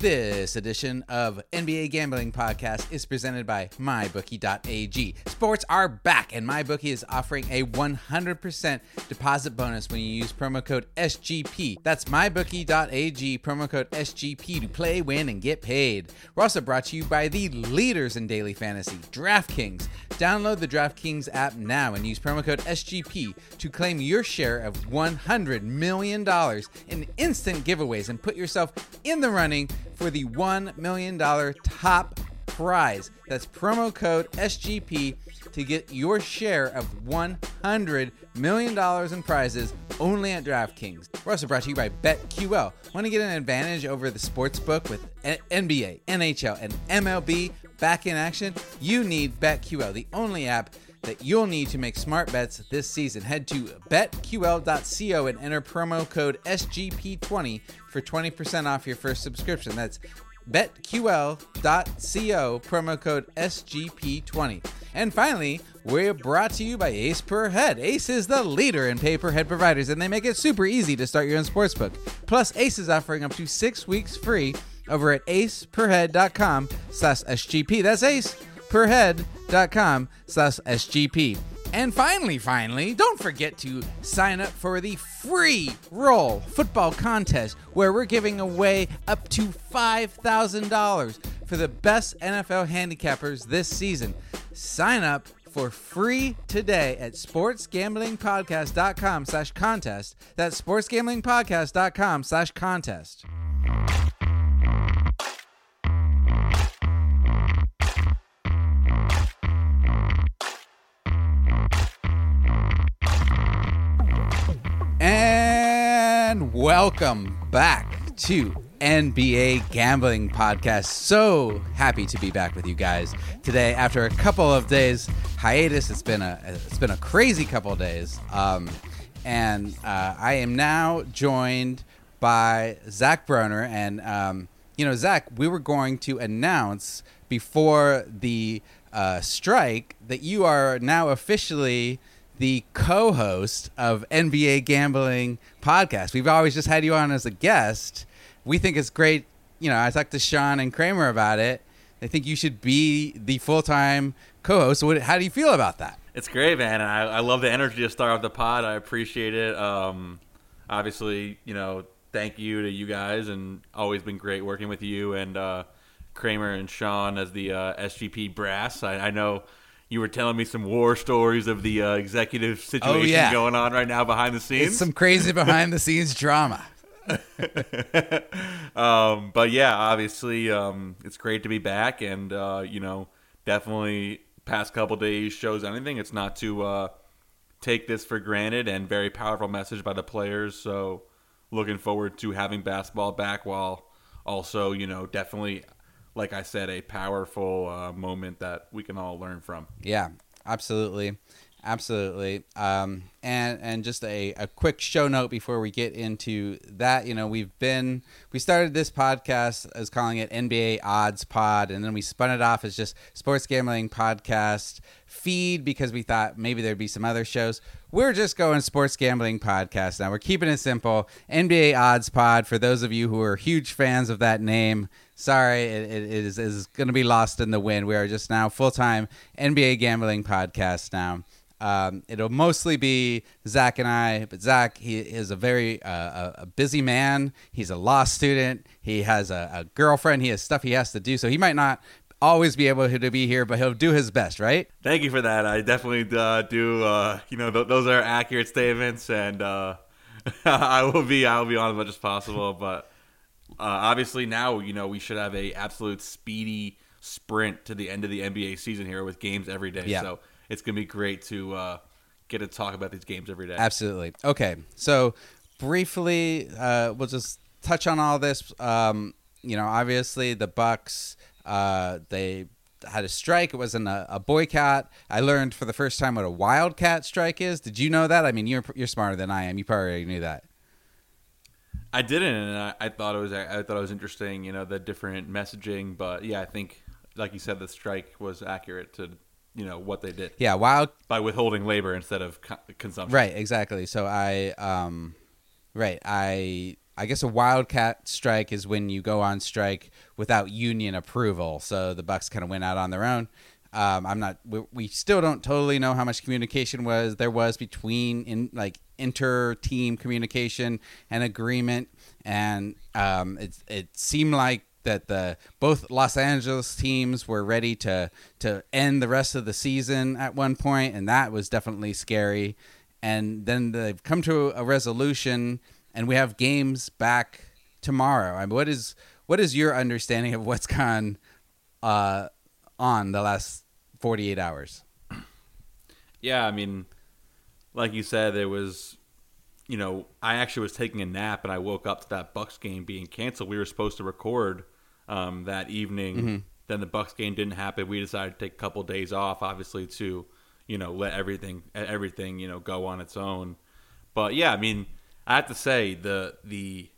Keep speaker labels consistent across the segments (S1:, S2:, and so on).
S1: This edition of NBA Gambling Podcast is presented by MyBookie.ag. Sports are back, and MyBookie is offering a 100% deposit bonus when you use promo code SGP. That's MyBookie.ag, promo code SGP to play, win, and get paid. We're also brought to you by the leaders in daily fantasy, DraftKings. Download the DraftKings app now and use promo code SGP to claim your share of $100 million in instant giveaways and put yourself in the running for the $1 million top prize. That's promo code SGP to get your share of $100 million in prizes only at DraftKings. We're also brought to you by BetQL. Want to get an advantage over the sports book with NBA, NHL, and MLB back in action? You need BetQL, the only app that you'll need to make smart bets this season. Head to betql.co and enter promo code SGP20 for 20% off your first subscription. That's betql.co, promo code SGP20. And finally, we're brought to you by Ace Per Head. Ace is the leader in pay per head providers, and they make it super easy to start your own sportsbook. Plus, Ace is offering up to six weeks free over at aceperhead.com slash SGP. That's Ace perhead.com slash SGP. And finally, finally, don't forget to sign up for the free roll football contest where we're giving away up to $5,000 for the best NFL handicappers this season. Sign up for free today at sportsgamblingpodcast.com slash contest. That's sportsgamblingpodcast.com slash contest. And welcome back to NBA Gambling Podcast. So happy to be back with you guys today after a couple of days hiatus. It's been a it's been a crazy couple of days, um, and uh, I am now joined by Zach Broner. And um, you know, Zach, we were going to announce before the uh, strike that you are now officially the co-host of NBA Gambling Podcast. We've always just had you on as a guest. We think it's great. You know, I talked to Sean and Kramer about it. They think you should be the full-time co-host. What, how do you feel about that?
S2: It's great, man. I, I love the energy to start off the pod. I appreciate it. Um, obviously, you know, thank you to you guys, and always been great working with you and uh, Kramer and Sean as the uh, SGP brass. I, I know you were telling me some war stories of the uh, executive situation
S1: Oh, yeah.
S2: going on right now behind the
S1: It's
S2: scenes.
S1: some crazy behind-the-scenes drama.
S2: um, but yeah, obviously, um, it's great to be back, and uh, you know, definitely past couple days shows anything. It's not to uh, take this for granted, and very powerful message by the players. So, looking forward to having basketball back, while also, you know, definitely, like I said, a powerful uh, moment that we can all learn from.
S1: Yeah, absolutely, absolutely. Um, and and just a, a quick show note before we get into that. You know, we've been we started this podcast as calling it NBA Odds Pod, and then we spun it off as just Sports Gambling Podcast feed because we thought maybe there'd be some other shows. We're just going Sports Gambling Podcast now. We're keeping it simple. NBA Odds Pod for those of you who are huge fans of that name. Sorry, it, it is, is going to be lost in the wind. We are just now full time NBA gambling podcast now. Um, it'll mostly be Zach and I, but Zach he is a very uh, a, busy man. He's a law student. He has a, a girlfriend. He has stuff he has to do, so he might not always be able to be here, but he'll do his best, right?
S2: Thank you for that. I definitely uh, do. Uh, you know, th- those are accurate statements, and uh, I will be. I will be on as much as possible. But obviously, now you know we should have a absolute speedy sprint to the end of the NBA season here with games every day.
S1: Yeah.
S2: So it's gonna be great to uh, get to talk about these games every day.
S1: Absolutely. Okay, so briefly, uh, we'll just touch on all this. Um, you know, obviously the Bucks, uh, they had a strike. It wasn't a, a, boycott. I learned for the first time what a wildcat strike is. Did you know that? I mean, you're you're smarter than I am. You probably already knew that.
S2: I didn't, and I, I thought it was I thought it was interesting. You know, the different messaging, but yeah, I think like you said, the strike was accurate to you know what they did.
S1: Yeah, wild
S2: by withholding labor instead of co- consumption.
S1: Right, exactly. So I, um, right, I, I guess a wildcat strike is when you go on strike without union approval. So the Bucks kind of went out on their own. Um, I'm not. We, we, still don't totally know how much communication was there was between in like inter team communication and agreement, and um, it it seemed like that the both Los Angeles teams were ready to to end the rest of the season at one point, and that was definitely scary. And then they've come to a resolution, and we have games back tomorrow. I mean, what is what is your understanding of what's gone uh, on the last forty eight hours?
S2: Yeah, I mean, like you said, it was you know, I actually was taking a nap and I woke up to that Bucks game being canceled. We were supposed to record um, that evening. Mm-hmm. Then the Bucks game didn't happen. We decided to take a couple days off, obviously, to you know let everything everything you know go on its own. But yeah, I mean, I have to say the the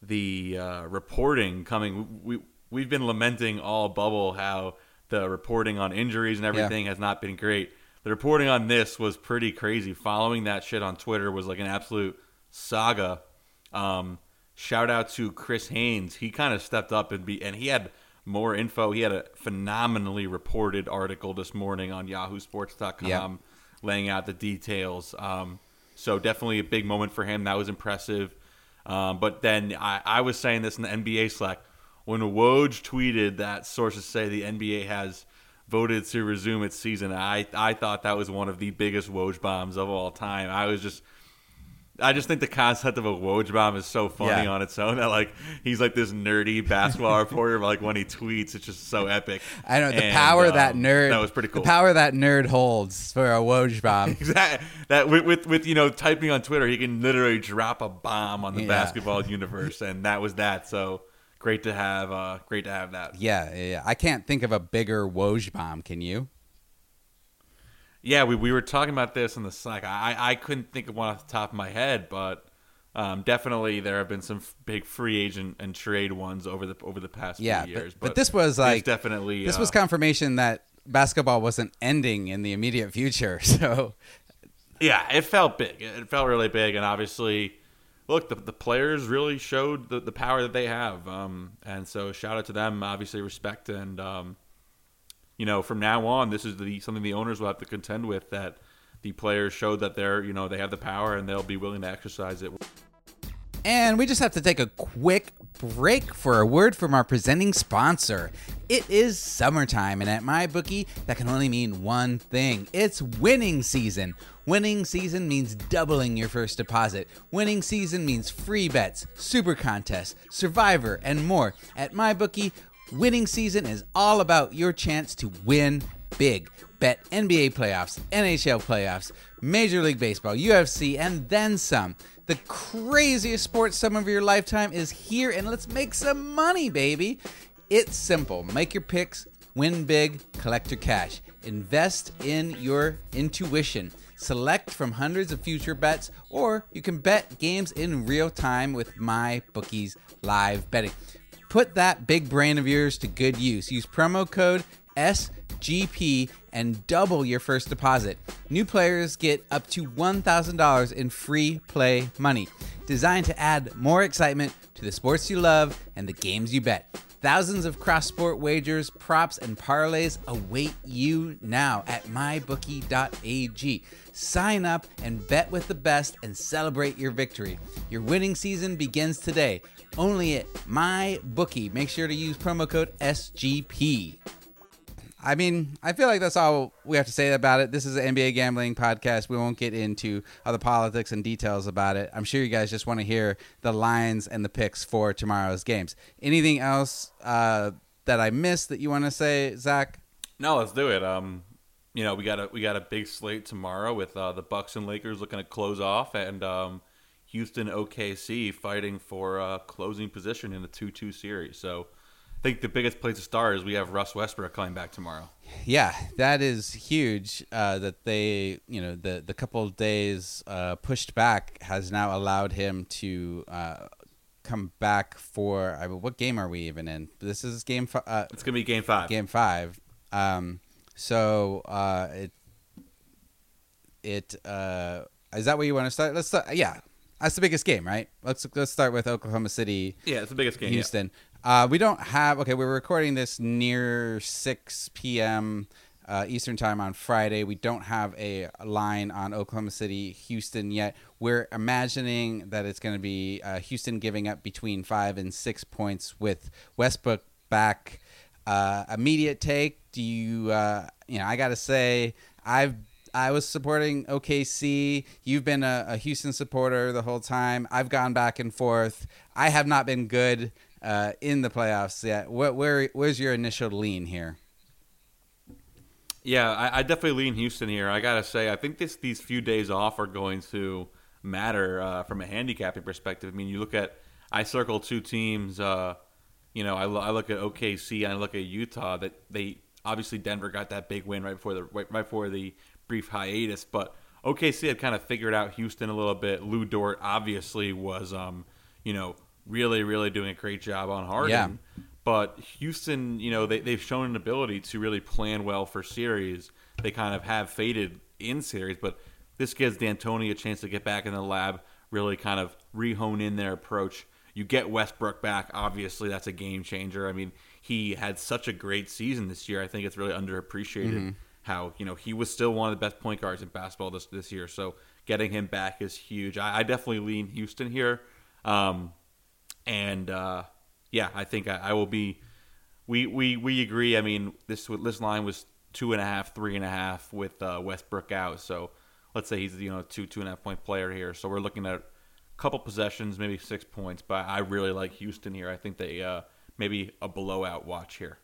S2: the uh, reporting coming. We we've been lamenting all bubble how the reporting on injuries and everything yeah. has not been great the reporting on this was pretty crazy. Following that shit on Twitter was like an absolute saga. Um, shout out to Chris Haynes. He kind of stepped up and be and he had more info. He had a phenomenally reported article this morning on YahooSports.com, yep. laying out the details. Um, so definitely a big moment for him. That was impressive. Um, but then I, I was saying this in the NBA Slack when Woj tweeted that sources say the NBA has voted to resume its season. I I thought that was one of the biggest Woj bombs of all time. I was just I just think the concept of a Woj bomb is so funny yeah. on its own that like he's like this nerdy basketball reporter, but like when he tweets, it's just so epic.
S1: I know the and, power um, that nerd
S2: that was pretty cool.
S1: The power that nerd holds for a Woj bomb.
S2: exactly. That with, with, with you know typing on Twitter, he can literally drop a bomb on the yeah. basketball universe, and that was that. So great to have. Uh, great to have that.
S1: Yeah, yeah, yeah. I can't think of a bigger Woj bomb. Can you?
S2: Yeah, we, we were talking about this in the Slack. I I couldn't think of one off the top of my head, but um, definitely there have been some f- big free agent and trade ones over the over the past
S1: yeah,
S2: few years.
S1: But, but this was like
S2: definitely
S1: this
S2: uh,
S1: was confirmation that basketball wasn't ending in the immediate future. So
S2: yeah, it felt big. It felt really big, and obviously look, the, the players really showed the, the power that they have. Um, and so shout out to them, obviously respect. And, um, you know, from now on, this is the, something the owners will have to contend with that the players showed that they're, you know, they have the power and they'll be willing to exercise it.
S1: And we just have to take a quick break for a word from our presenting sponsor. It is summertime, and at MyBookie, that can only mean one thing it's winning season. Winning season means doubling your first deposit. Winning season means free bets, super contests, survivor, and more. At MyBookie, winning season is all about your chance to win big. Bet NBA playoffs, NHL playoffs, Major League Baseball, UFC, and then some. The craziest sports sum of your lifetime is here, and let's make some money, baby. It's simple. Make your picks, win big, collect your cash. Invest in your intuition. Select from hundreds of future bets, or you can bet games in real time with my bookies live betting. Put that big brain of yours to good use. Use promo code SGP and double your first deposit. New players get up to $1,000 in free play money, designed to add more excitement to the sports you love and the games you bet. Thousands of cross sport wagers, props, and parlays await you now at mybookie.ag. Sign up and bet with the best and celebrate your victory. Your winning season begins today. Only at MyBookie. Make sure to use promo code SGP. I mean, I feel like that's all we have to say about it. This is an NBA gambling podcast. We won't get into other politics and details about it. I'm sure you guys just want to hear the lines and the picks for tomorrow's games. Anything else uh, that I missed that you want to say, Zach?
S2: No, let's do it. Um, you know, we got a we got a big slate tomorrow with uh, the Bucks and Lakers looking to close off, and um, Houston OKC fighting for uh, closing position in the 2 2 series. So think the biggest place to start is we have Russ Westbrook coming back tomorrow.
S1: Yeah, that is huge. Uh, that they, you know, the the couple of days uh, pushed back has now allowed him to uh, come back for. I mean, what game are we even in? This is game. Fi- uh,
S2: It's going to be game five.
S1: game five. Um, so uh, it it uh, is that where you want to start? Let's start. Yeah, that's the biggest game, right? Let's let's start with Oklahoma City,
S2: Yeah, it's the biggest game. yeah.
S1: Uh, we don't have. Okay, we're recording this near six p.m. Uh, Eastern time on Friday. We don't have a line on Oklahoma City, Houston yet. We're imagining that it's going to be uh, Houston giving up between five and six points with Westbrook back. Uh, immediate take. Do you? Uh, you know, I got to say, I've I was supporting OKC. You've been a, a, Houston supporter the whole time. I've gone back and forth. I have not been good uh, in the playoffs yet. What, where where's your initial lean here?
S2: Yeah, I, I definitely lean Houston here. I gotta say, I think this these few days off are going to matter uh, from a handicapping perspective. I mean, you look at I circle two teams. Uh, you know, I, I look at OKC and I look at Utah. That they obviously Denver got that big win right before the right, right before the brief hiatus, but OKC had kind of figured out Houston a little bit. Lu Dort obviously was, um, you know, really, really doing a great job on Harden.
S1: Yeah.
S2: But Houston, you know, they, they've shown an ability to really plan well for series. They kind of have faded in series, but this gives D'Antoni a chance to get back in the lab, really kind of rehone in their approach. You get Westbrook back, obviously that's a game changer. I mean, he had such a great season this year. I think it's really underappreciated mm-hmm. how you know he was still one of the best point guards in basketball this this year. So getting him back is huge. I, I definitely lean Houston here, um, and uh, yeah, I think I, I, will be. We, we we agree. I mean, this this line was two and a half, three and a half with uh, Westbrook out. So let's say he's you know two two and a half point player here. So we're looking at a couple possessions, maybe six points. But I really like Houston here. I think they uh, maybe a blowout watch here.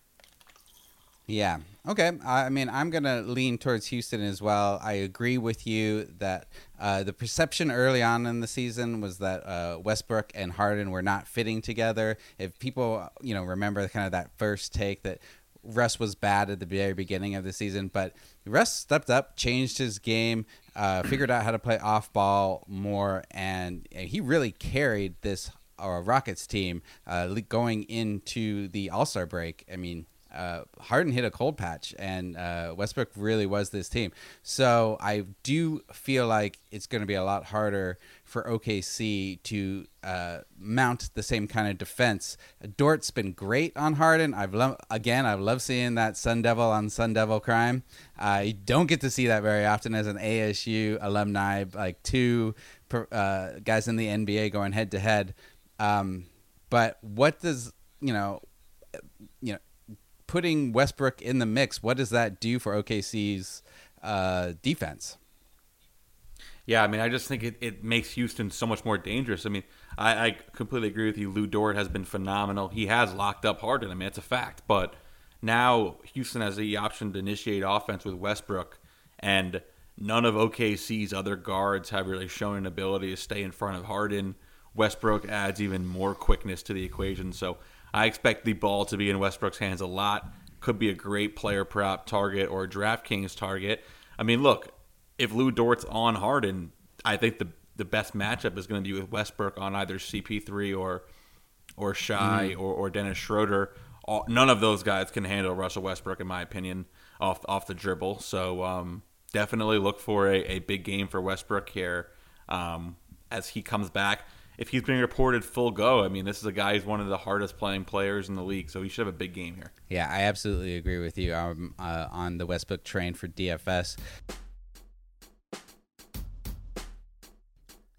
S1: Yeah. Okay. I mean, I'm going to lean towards Houston as well. I agree with you that uh, the perception early on in the season was that uh, Westbrook and Harden were not fitting together. If people, you know, remember kind of that first take that Russ was bad at the very beginning of the season, but Russ stepped up, changed his game, uh, figured out how to play off ball more, and he really carried this uh, Rockets team uh, going into the All Star break. I mean, uh, Harden hit a cold patch, and uh, Westbrook really was this team. So I do feel like it's going to be a lot harder for OKC to uh, mount the same kind of defense. Dort's been great on Harden. I've loved again. I love seeing that Sun Devil on Sun Devil crime. I don't get to see that very often as an ASU alumni, like two uh, guys in the NBA going head to head. Um, but what does you know, you know, putting Westbrook in the mix, what does that do for OKC's uh, defense?
S2: Yeah, I mean, I just think it, it makes Houston so much more dangerous. I mean, I, I completely agree with you. Lu Dort has been phenomenal. He has locked up Harden. I mean, it's a fact. But now Houston has the option to initiate offense with Westbrook, and none of OKC's other guards have really shown an ability to stay in front of Harden. Westbrook adds even more quickness to the equation. So I expect the ball to be in Westbrook's hands a lot. Could be a great player prop target or a DraftKings target. I mean, look, if Lu Dort's on Harden, I think the the best matchup is going to be with Westbrook on either CP3 or or Shai mm. or, or Dennis Schroeder. All, none of those guys can handle Russell Westbrook, in my opinion, off off the dribble. So um, definitely look for a, a big game for Westbrook here um, as he comes back if he's being reported full go, I mean, this is a guy who's one of the hardest playing players in the league, so he should have a big game here.
S1: Yeah, I absolutely agree with you. I'm uh, on the Westbrook train for DFS.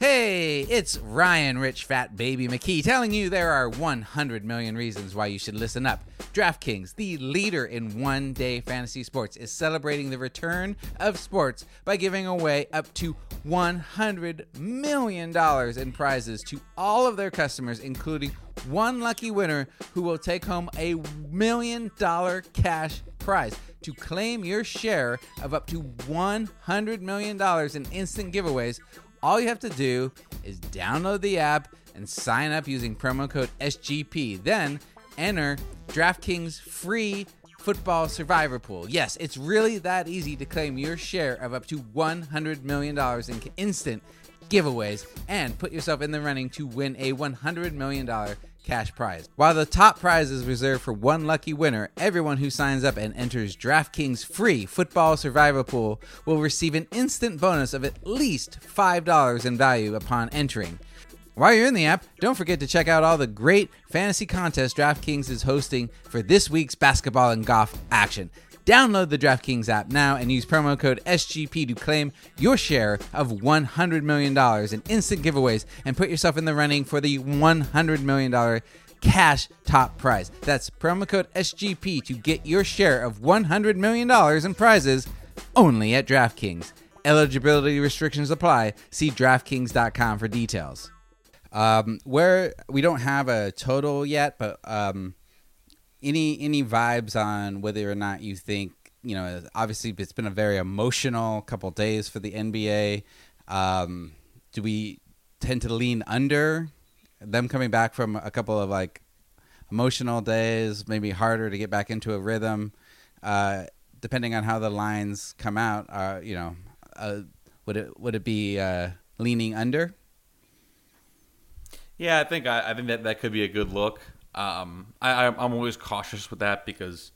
S1: Hey, it's Ryan Rich Fat Baby McKee telling you there are 100 million reasons why you should listen up. DraftKings, the leader in one day fantasy sports, is celebrating the return of sports by giving away up to $100 million in prizes to all of their customers, including one lucky winner who will take home a million dollar cash prize. To claim your share of up to $100 million in instant giveaways, All you have to do is download the app and sign up using promo code SGP. Then enter DraftKings free football survivor pool. Yes, it's really that easy to claim your share of up to $100 million in instant giveaways and put yourself in the running to win a $100 million cash prize. While the top prize is reserved for one lucky winner, everyone who signs up and enters DraftKings free football survivor pool will receive an instant bonus of at least $5 in value upon entering. While you're in the app, don't forget to check out all the great fantasy contests DraftKings is hosting for this week's basketball and golf action. Download the DraftKings app now and use promo code SGP to claim your share of $100 million in instant giveaways and put yourself in the running for the $100 million cash top prize. That's promo code SGP to get your share of $100 million in prizes only at DraftKings. Eligibility restrictions apply. See DraftKings.com for details. Um, where we don't have a total yet, but um, any any vibes on whether or not you think you know? Obviously, it's been a very emotional couple days for the NBA. Um, do we tend to lean under them coming back from a couple of like emotional days? Maybe harder to get back into a rhythm, uh, depending on how the lines come out. Uh, you know, uh, would it would it be uh, leaning under?
S2: Yeah, I think I, I think that that could be a good look. Um, I, I'm always cautious with that because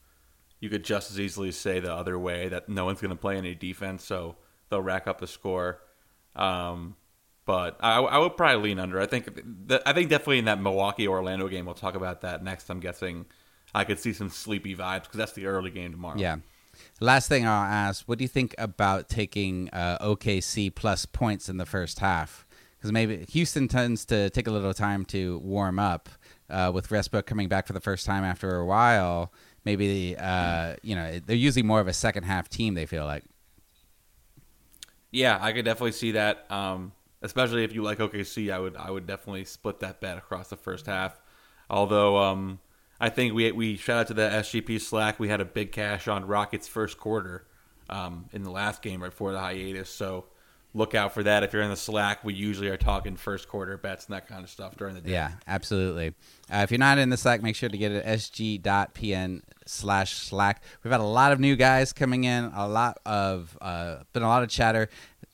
S2: you could just as easily say the other way that no one's going to play any defense, so they'll rack up the score. Um, but I, I, would probably lean under. I think that, I think definitely in that Milwaukee Orlando game, we'll talk about that next. I'm guessing I could see some sleepy vibes because that's the early game tomorrow.
S1: Yeah. Last thing I'll ask: What do you think about taking uh, OKC plus points in the first half? because maybe Houston tends to take a little time to warm up. Uh, with Westbrook coming back for the first time after a while, maybe uh, you know they're usually more of a second half team. They feel like.
S2: Yeah, I could definitely see that. Um, especially if you like OKC, I would I would definitely split that bet across the first half. Although um, I think we we shout out to the SGP Slack. We had a big cash on Rockets first quarter um, in the last game right before the hiatus. So look out for that. If you're in the Slack, we usually are talking first quarter bets and that kind of stuff during the day.
S1: Yeah, absolutely. Uh, if you're not in the Slack, make sure to get it at sg.pn slash Slack. We've had a lot of new guys coming in, a lot of, uh, been a lot of chatter.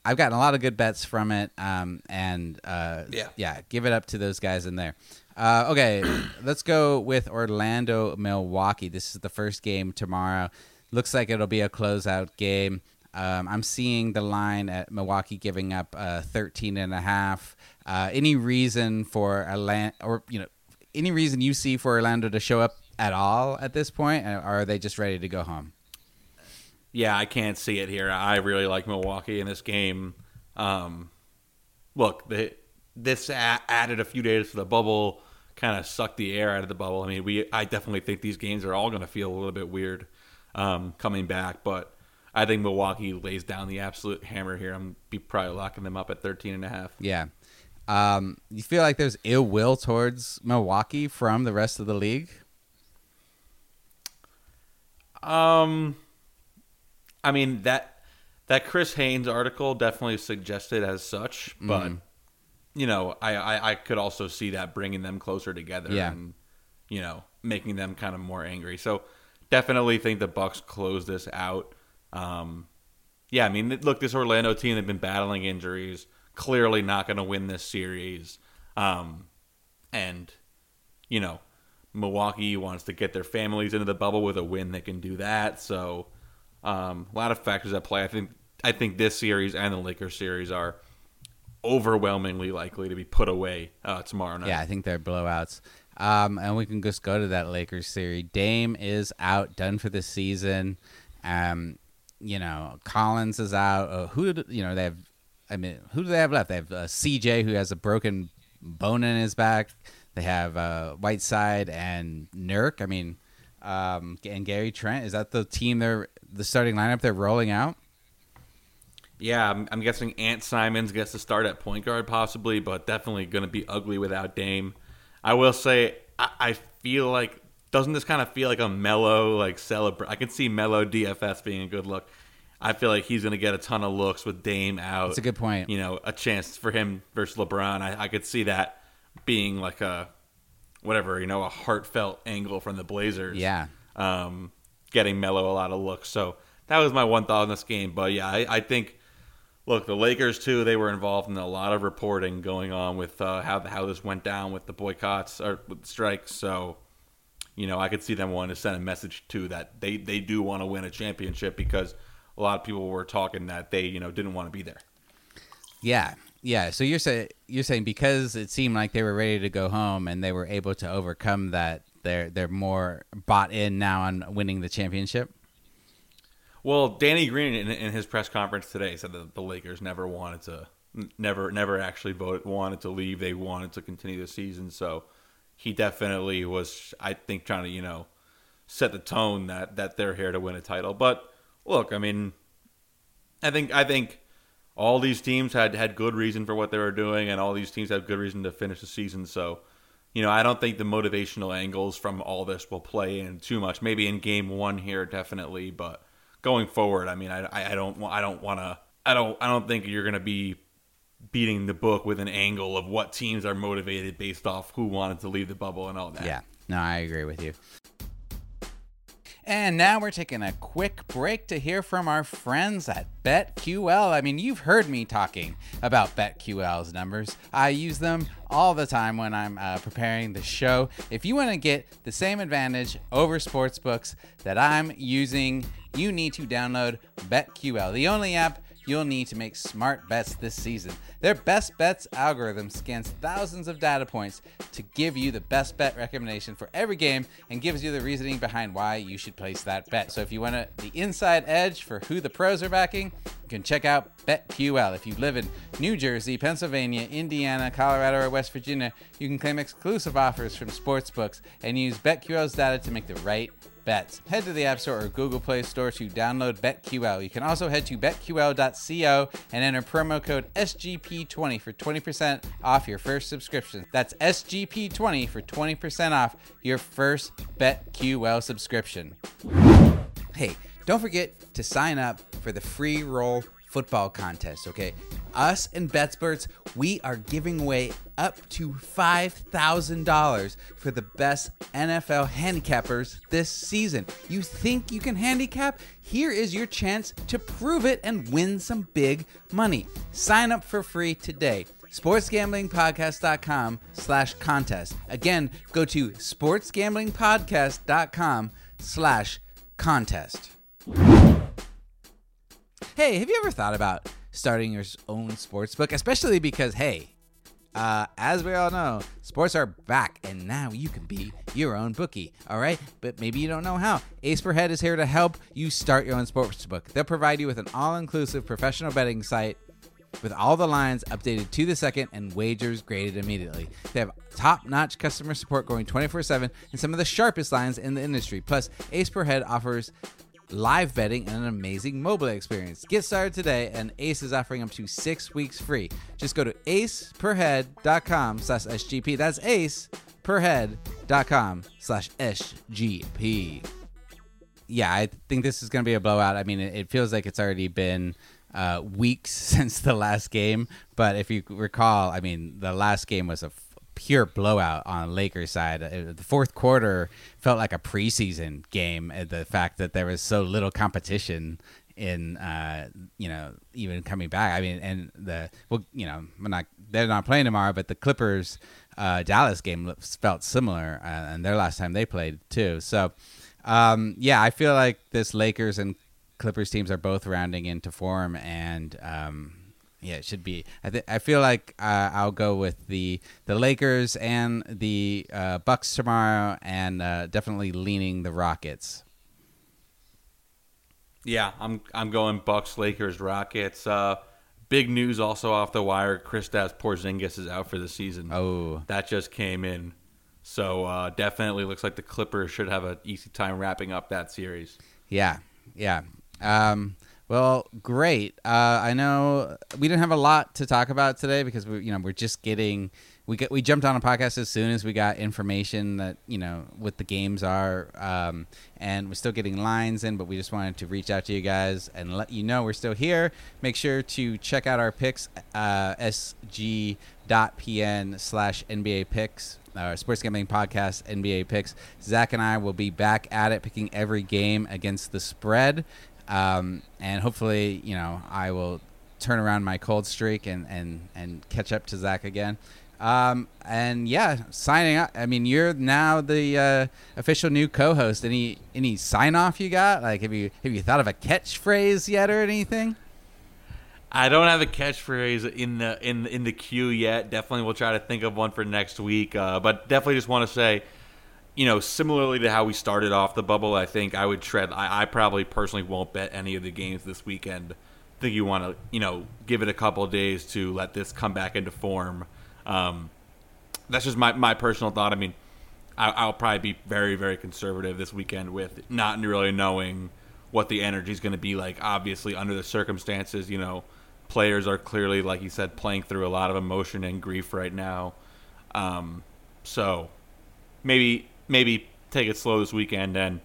S1: I've gotten a lot of good bets from it. Um, and uh, yeah. yeah, give it up to those guys in there. Uh, okay, let's go with Orlando, Milwaukee. This is the first game tomorrow. Looks like it'll be a closeout game. Um, I'm seeing the line at Milwaukee giving up uh, 13 and a half. Uh, any reason for Orlando, or you know, any reason you see for Orlando to show up at all at this point, or are they just ready to go home?
S2: Yeah, I can't see it here. I really like Milwaukee in this game. Um, look, the, this a- added a few days to the bubble, kind of sucked the air out of the bubble. I mean, we I definitely think these games are all going to feel a little bit weird um, coming back, but I think Milwaukee lays down the absolute hammer here. I'm be probably locking them up at 13 and a half.
S1: Yeah. Um, you feel like there's ill will towards Milwaukee from the rest of the league?
S2: Um, I mean that that Chris Haynes article definitely suggested as such, but mm. you know, I, I, I could also see that bringing them closer together yeah. and you know making them kind of more angry. So definitely think the Bucks close this out. Um, yeah, I mean, look, this Orlando team they've been battling injuries, clearly not going to win this series. Um, and you know, Milwaukee wants to get their families into the bubble with a win that can do that. So, um, a lot of factors at play. I think I think this series and the Lakers series are overwhelmingly likely to be put away uh, tomorrow night.
S1: Yeah, I think they're blowouts. Um, and we can just go to that Lakers series. Dame is out, done for the season. Um, you know, Collins is out. Uh, who did, you know they have? I mean, who do they have left? They have uh, CJ who has a broken bone in his back. They have uh, Whiteside and Nurk. I mean, um, and Gary Trent. Is that the team they're the starting lineup they're rolling out?
S2: Yeah, I'm, I'm guessing Ant Simons gets to start at point guard possibly, but definitely going to be ugly without Dame. I will say I, I feel like doesn't this kind of feel like a Melo like celebrate? I can see Melo DFS being a good look. I feel like he's going to get a ton of looks with Dame out.
S1: That's a good point.
S2: You know, a chance for him versus LeBron. I, I could see that being like a whatever you know a heartfelt angle from the Blazers.
S1: Yeah.
S2: Um, getting Melo a lot of looks. So that was my one thought on this game. But yeah, I, I think. Look, the Lakers too. They were involved in a lot of reporting going on with uh, how how this went down with the boycotts or with strikes. So, you know, I could see them wanting to send a message too that they they do want to win a championship because a lot of people were talking that they you know didn't want to be there.
S1: Yeah, yeah. So you're saying you're saying because it seemed like they were ready to go home and they were able to overcome that, they're they're more bought in now on winning the championship.
S2: Well, Danny Green in, in his press conference today said that the Lakers never wanted to, never, never actually voted, wanted to leave. They wanted to continue the season. So he definitely was, I think, trying to, you know, set the tone that that they're here to win a title. But look, I mean, I think, I think all these teams had had good reason for what they were doing, and all these teams had good reason to finish the season. So. You know, I don't think the motivational angles from all this will play in too much. Maybe in game one here, definitely, but going forward, I mean, I, I don't I don't want to I don't I don't think you're going to be beating the book with an angle of what teams are motivated based off who wanted to leave the bubble and all that.
S1: Yeah, no, I agree with you. And now we're taking a quick break to hear from our friends at BetQL. I mean, you've heard me talking about BetQL's numbers. I use them all the time when I'm uh, preparing the show. If you want to get the same advantage over sportsbooks that I'm using, you need to download BetQL, the only app you'll need to make smart bets this season. Their best bets algorithm scans thousands of data points to give you the best bet recommendation for every game and gives you the reasoning behind why you should place that bet. So if you want the inside edge for who the pros are backing, you can check out BetQL. If you live in New Jersey, Pennsylvania, Indiana, Colorado, or West Virginia, you can claim exclusive offers from sportsbooks and use BetQL's data to make the right bets. Head to the App Store or Google Play Store to download BetQL. You can also head to betql.co and enter promo code SGP20 for 20% off your first subscription. That's SGP20 for 20% off your first BetQL subscription. Hey, don't forget to sign up for the free roll football contest, okay? Us and BetSperts, we are giving away up to $5,000 for the best NFL handicappers this season. You think you can handicap? Here is your chance to prove it and win some big money. Sign up for free today sportsgamblingpodcast.com slash contest again go to sportsgamblingpodcast.com slash contest hey have you ever thought about starting your own sports book especially because hey uh, as we all know, sports are back, and now you can be your own bookie. All right, but maybe you don't know how. Ace per Head is here to help you start your own sports book. They'll provide you with an all-inclusive professional betting site with all the lines updated to the second and wagers graded immediately. They have top-notch customer support going 24/7 and some of the sharpest lines in the industry. Plus, Ace per Head offers live betting, and an amazing mobile experience. Get started today, and Ace is offering up to six weeks free. Just go to aceperhead.com slash SGP. That's aceperhead.com slash SGP. Yeah, I think this is going to be a blowout. I mean, it, it feels like it's already been uh, weeks since the last game, but if you recall, I mean, the last game was a pure blowout on Lakers side. Uh, the fourth quarter felt like a preseason game. Uh, the fact that there was so little competition in uh, you know even coming back. I mean, and the well, you know, not they're not playing tomorrow, but the Clippers uh, Dallas game felt similar, uh, and their last time they played too. So um, yeah, I feel like this Lakers and Clippers teams are both rounding into form, and um, yeah, it should be. I th- I feel like uh, I'll go with the the Lakers and the uh, Bucks tomorrow, and uh, definitely leaning the Rockets.
S2: Yeah, I'm I'm going Bucks, Lakers, Rockets. Uh, big news also off the wire: Kristaps Porzingis is out for the season.
S1: Oh,
S2: that just came in, so uh, definitely looks like the Clippers should have an easy time wrapping up that series.
S1: Yeah, yeah. Um, well, great. Uh, I know we didn't have a lot to talk about today because we, you know, we're just getting we get we jumped on a podcast as soon as we got information that you know what the games are, um, and we're still getting lines in, but we just wanted to reach out to you guys and let you know we're still here. Make sure to check out our picks, uh, sg.pn slash NBA picks. Our sports gambling podcast, NBA picks. Zach and I will be back at it, picking every game against the spread, um, and hopefully, you know, I will turn around my cold streak and and and catch up to Zach again. Um, and yeah, signing up. I mean, you're now the uh, official new co-host. Any any sign off you got? Like, have you have you thought of a catchphrase yet or anything?
S2: I don't have a catchphrase in the in in the queue yet. Definitely, we'll try to think of one for next week. Uh, but definitely, just want to say, you know, similarly to how we started off the bubble, I think I would tread. I, I probably personally won't bet any of the games this weekend. I think you want to, you know, give it a couple days to let this come back into form. Um, that's just my, my personal thought. I mean, I, will probably be very, very conservative this weekend with not really knowing what the energy is going to be like. Obviously, under the circumstances, you know, players are clearly, like you said, playing through a lot of emotion and grief right now. Um, so maybe maybe take it slow this weekend and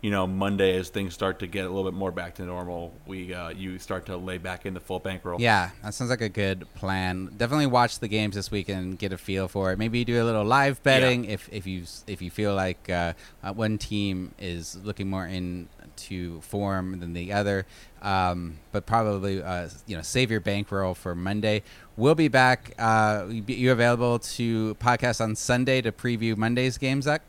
S2: you know, Monday as things start to get a little bit more back to normal, we uh, you start to lay back into full bankroll.
S1: Yeah, that sounds like a good plan. Definitely watch the games this week and get a feel for it. Maybe do a little live betting yeah. if if you if you feel like uh, uh, one team is looking more into form than the other. Um, but probably uh, you know save your bankroll for Monday. We'll be back. Uh, you available to podcast on Sunday to preview Monday's games, Zach?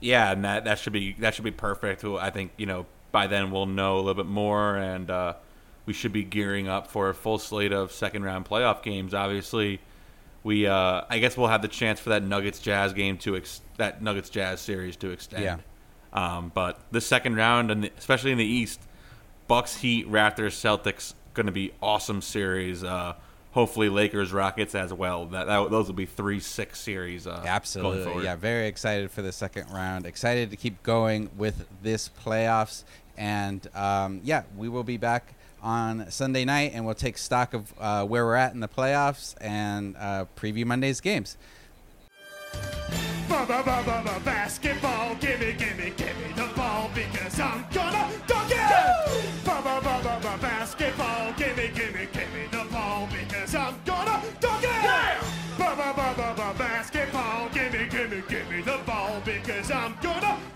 S2: Yeah, and that that should be that should be perfect. I think you know by then we'll know a little bit more, and uh, we should be gearing up for a full slate of second round playoff games. Obviously, we uh, I guess we'll have the chance for that Nuggets Jazz game to ex- that Nuggets Jazz series to extend.
S1: Yeah.
S2: Um, but the second round, and especially in the East, Bucks, Heat, Raptors, Celtics, going to be awesome series. Uh, hopefully Lakers Rockets as well. That, that those will be three six series. Uh,
S1: Absolutely, yeah. Very excited for the second round. Excited to keep going with this playoffs, and um, yeah, we will be back on Sunday night, and we'll take stock of uh, where we're at in the playoffs and uh, preview Monday's games. Basketball, gimme, gimme, gimme I'm gonna.